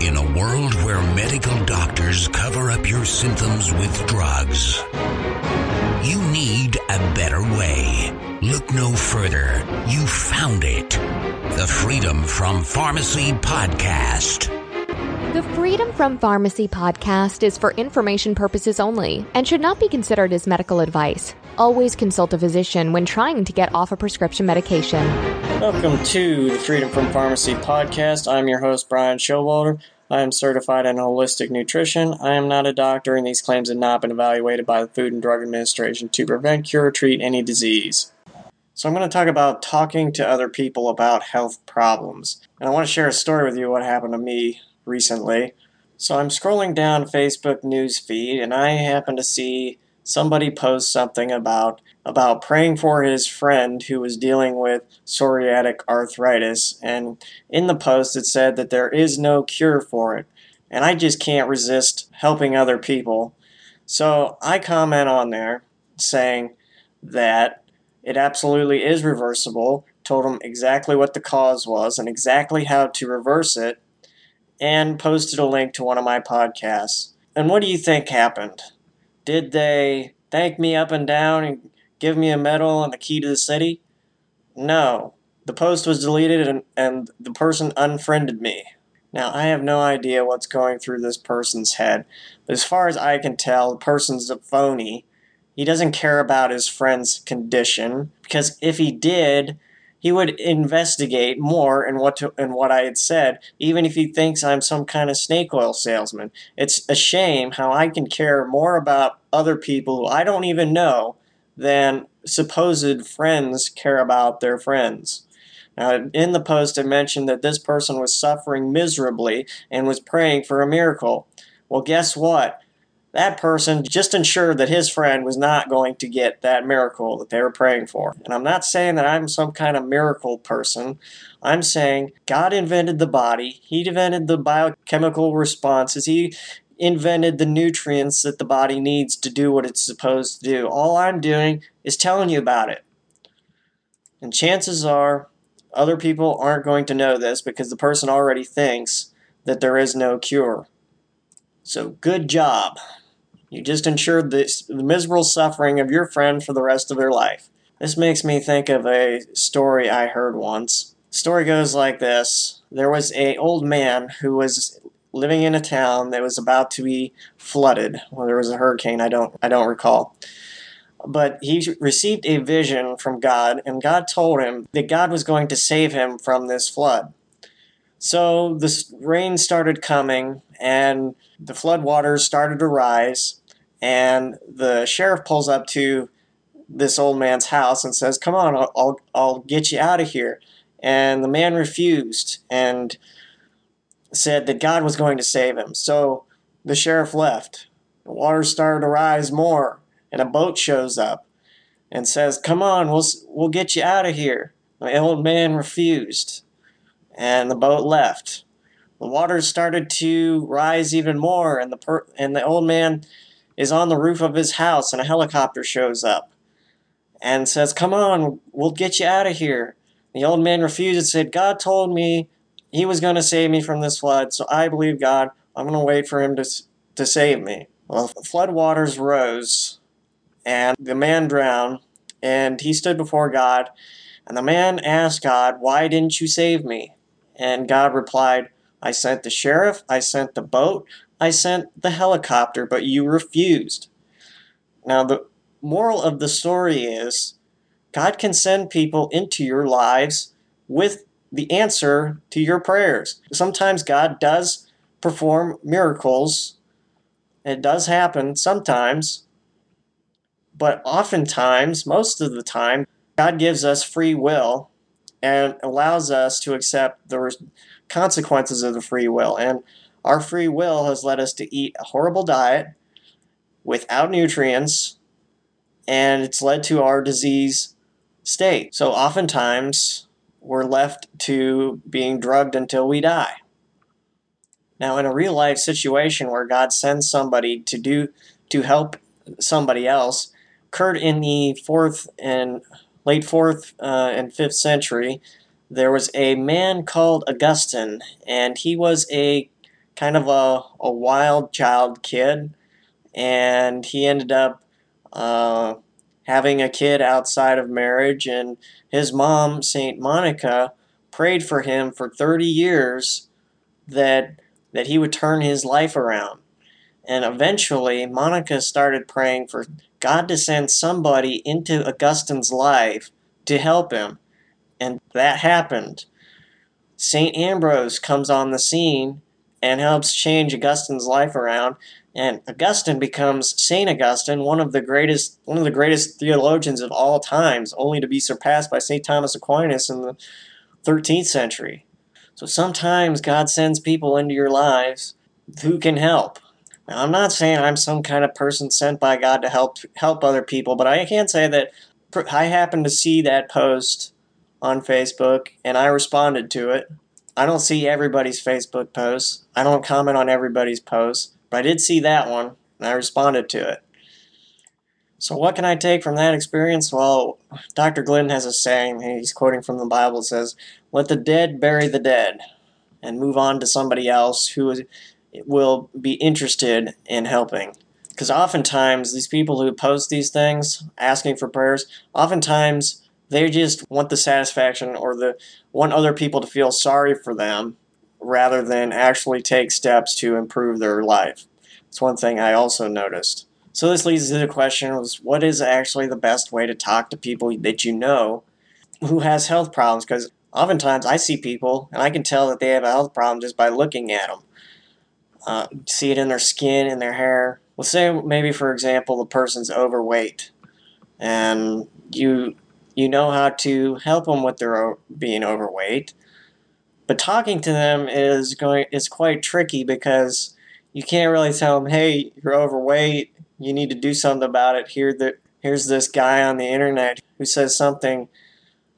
In a world where medical doctors cover up your symptoms with drugs, you need a better way. Look no further. You found it. The Freedom from Pharmacy Podcast. The Freedom from Pharmacy podcast is for information purposes only and should not be considered as medical advice. Always consult a physician when trying to get off a prescription medication. Welcome to the Freedom from Pharmacy podcast. I'm your host, Brian Showalter. I am certified in holistic nutrition. I am not a doctor, and these claims have not been evaluated by the Food and Drug Administration to prevent, cure, or treat any disease. So, I'm going to talk about talking to other people about health problems. And I want to share a story with you what happened to me recently. So, I'm scrolling down Facebook news feed, and I happen to see somebody post something about about praying for his friend who was dealing with psoriatic arthritis and in the post it said that there is no cure for it and I just can't resist helping other people. So I comment on there saying that it absolutely is reversible told him exactly what the cause was and exactly how to reverse it and posted a link to one of my podcasts. And what do you think happened did they thank me up and down and give me a medal and the key to the city? No. The post was deleted and, and the person unfriended me. Now, I have no idea what's going through this person's head, but as far as I can tell, the person's a phony. He doesn't care about his friend's condition, because if he did, he would investigate more in what to, in what I had said, even if he thinks I'm some kind of snake oil salesman. It's a shame how I can care more about other people who I don't even know than supposed friends care about their friends. Now, in the post, I mentioned that this person was suffering miserably and was praying for a miracle. Well, guess what? That person just ensured that his friend was not going to get that miracle that they were praying for. And I'm not saying that I'm some kind of miracle person. I'm saying God invented the body, He invented the biochemical responses, He invented the nutrients that the body needs to do what it's supposed to do. All I'm doing is telling you about it. And chances are other people aren't going to know this because the person already thinks that there is no cure. So, good job. You just ensured this, the miserable suffering of your friend for the rest of their life. This makes me think of a story I heard once. The story goes like this There was a old man who was living in a town that was about to be flooded. Well, there was a hurricane, I don't I don't recall. But he received a vision from God, and God told him that God was going to save him from this flood. So the rain started coming, and the floodwaters started to rise, and the sheriff pulls up to this old man's house and says, "Come on, I'll I'll, I'll get you out of here." And the man refused and said that God was going to save him. So the sheriff left. The water started to rise more, and a boat shows up and says, "Come on, we'll we'll get you out of here." The old man refused, and the boat left. The waters started to rise even more, and the per- and the old man is on the roof of his house, and a helicopter shows up and says, "Come on, we'll get you out of here." The old man refused and said, "God told me he was going to save me from this flood, so I believe God. I'm going to wait for him to to save me." Well, the flood waters rose, and the man drowned, and he stood before God, and the man asked God, "Why didn't you save me?" And God replied, I sent the sheriff, I sent the boat, I sent the helicopter, but you refused. Now, the moral of the story is God can send people into your lives with the answer to your prayers. Sometimes God does perform miracles. It does happen sometimes. But oftentimes, most of the time, God gives us free will and allows us to accept the consequences of the free will. And our free will has led us to eat a horrible diet without nutrients, and it's led to our disease state. So oftentimes, we're left to being drugged until we die. Now, in a real life situation where God sends somebody to do to help somebody else, occurred in the fourth and late fourth uh, and fifth century, there was a man called Augustine, and he was a kind of a, a wild child kid, and he ended up uh, having a kid outside of marriage, and his mom, Saint Monica, prayed for him for 30 years that that he would turn his life around. And eventually, Monica started praying for God to send somebody into Augustine's life to help him. And that happened. St. Ambrose comes on the scene and helps change Augustine's life around. And Augustine becomes Saint Augustine, one of the greatest one of the greatest theologians of all times, only to be surpassed by St. Thomas Aquinas in the 13th century. So sometimes God sends people into your lives who can help. Now, I'm not saying I'm some kind of person sent by God to help help other people, but I can say that I happened to see that post on Facebook and I responded to it. I don't see everybody's Facebook posts. I don't comment on everybody's posts, but I did see that one and I responded to it. So, what can I take from that experience? Well, Dr. Glidden has a saying, he's quoting from the Bible, says, Let the dead bury the dead and move on to somebody else who will be interested in helping. Because oftentimes, these people who post these things asking for prayers, oftentimes they just want the satisfaction or the want other people to feel sorry for them rather than actually take steps to improve their life. It's one thing I also noticed. So this leads to the question was what is actually the best way to talk to people that you know who has health problems because oftentimes I see people and I can tell that they have a health problem just by looking at them. Uh, see it in their skin, in their hair. Let's say maybe for example the person's overweight and you you know how to help them with their being overweight. But talking to them is going is quite tricky because you can't really tell them, "Hey, you're overweight you need to do something about it. Here that here's this guy on the internet who says something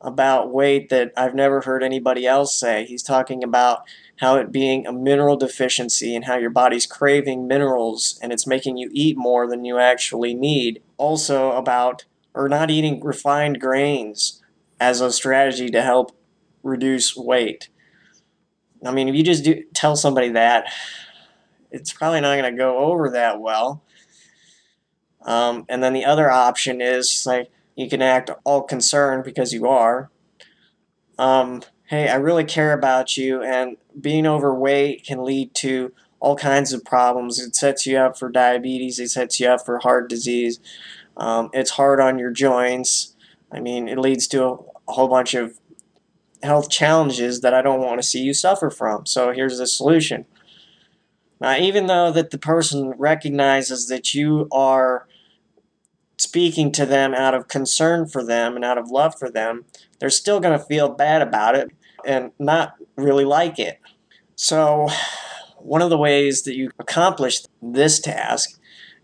about weight that I've never heard anybody else say. He's talking about how it being a mineral deficiency and how your body's craving minerals and it's making you eat more than you actually need. Also about or not eating refined grains as a strategy to help reduce weight. I mean, if you just do tell somebody that, it's probably not going to go over that well. Um, and then the other option is like you can act all concerned because you are. Um, hey, I really care about you, and being overweight can lead to all kinds of problems. It sets you up for diabetes, it sets you up for heart disease. Um, it's hard on your joints. I mean, it leads to a, a whole bunch of health challenges that I don't want to see you suffer from. So here's the solution. Now, even though that the person recognizes that you are speaking to them out of concern for them and out of love for them, they're still going to feel bad about it and not really like it. So, one of the ways that you accomplish this task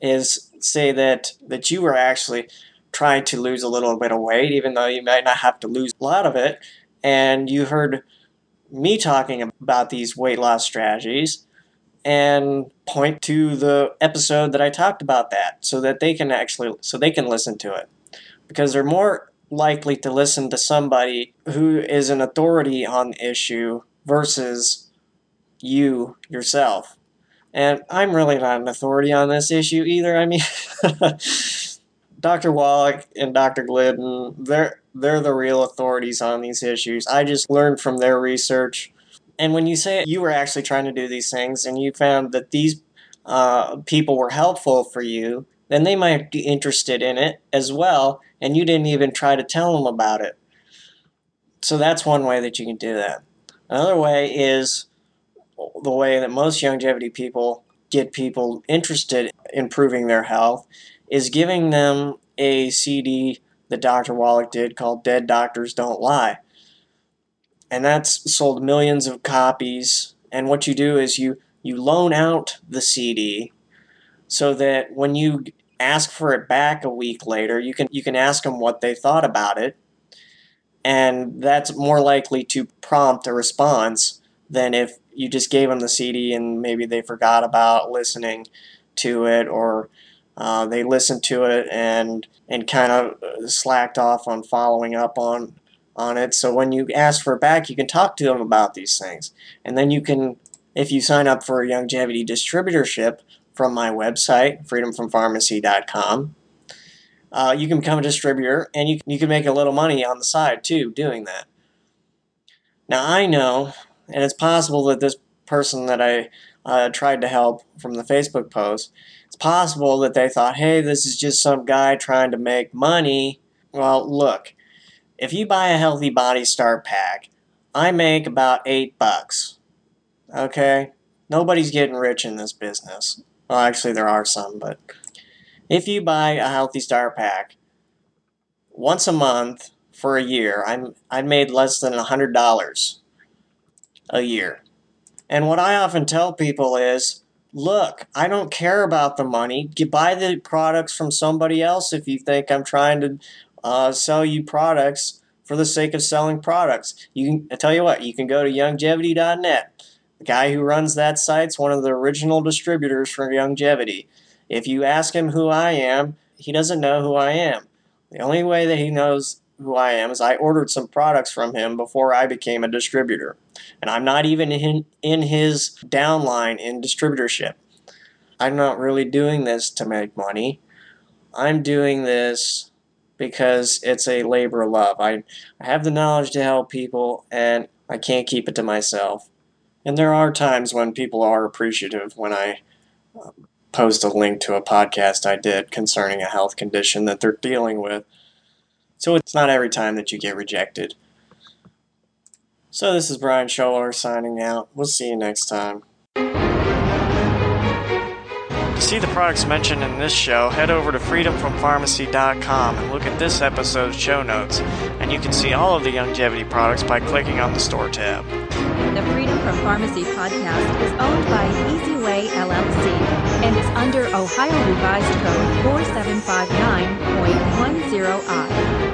is say that that you were actually trying to lose a little bit of weight even though you might not have to lose a lot of it and you heard me talking about these weight loss strategies and point to the episode that I talked about that so that they can actually so they can listen to it because they're more likely to listen to somebody who is an authority on the issue versus you yourself. And I'm really not an authority on this issue either. I mean, Dr. Wallach and Dr. Glidden, they're they're the real authorities on these issues. I just learned from their research and when you say you were actually trying to do these things and you found that these uh, people were helpful for you, then they might be interested in it as well, and you didn't even try to tell them about it. So that's one way that you can do that. Another way is the way that most Youngevity people get people interested in improving their health is giving them a CD that Dr. Wallach did called Dead Doctors Don't Lie and that's sold millions of copies. And what you do is you you loan out the CD so that when you ask for it back a week later, you can you can ask them what they thought about it, and that's more likely to prompt a response than if you just gave them the CD and maybe they forgot about listening to it or uh, they listened to it and and kind of slacked off on following up on on it. So when you ask for it back, you can talk to them about these things, and then you can if you sign up for a Youngevity distributorship from my website, freedomfrompharmacy.com, uh, you can become a distributor and you, you can make a little money on the side too doing that. Now, I know, and it's possible that this person that I uh, tried to help from the Facebook post, it's possible that they thought, hey, this is just some guy trying to make money. Well, look, if you buy a Healthy Body Start pack, I make about eight bucks. Okay? Nobody's getting rich in this business. Well, actually, there are some, but if you buy a Healthy Start pack once a month for a year, I'm I made less than hundred dollars a year. And what I often tell people is, look, I don't care about the money. You buy the products from somebody else if you think I'm trying to uh, sell you products for the sake of selling products. You can I tell you what, you can go to Youngevity.net. The guy who runs that site's one of the original distributors for Youngevity. If you ask him who I am, he doesn't know who I am. The only way that he knows who I am is I ordered some products from him before I became a distributor. And I'm not even in, in his downline in distributorship. I'm not really doing this to make money. I'm doing this because it's a labor of love. I, I have the knowledge to help people and I can't keep it to myself. And there are times when people are appreciative when I um, post a link to a podcast I did concerning a health condition that they're dealing with. So it's not every time that you get rejected. So this is Brian Showalter signing out. We'll see you next time. To see the products mentioned in this show, head over to freedomfrompharmacy.com and look at this episode's show notes, and you can see all of the Youngevity products by clicking on the store tab. The Freedom from Pharmacy podcast is owned by EasyWay LLC and is under Ohio Revised Code 4759.10i.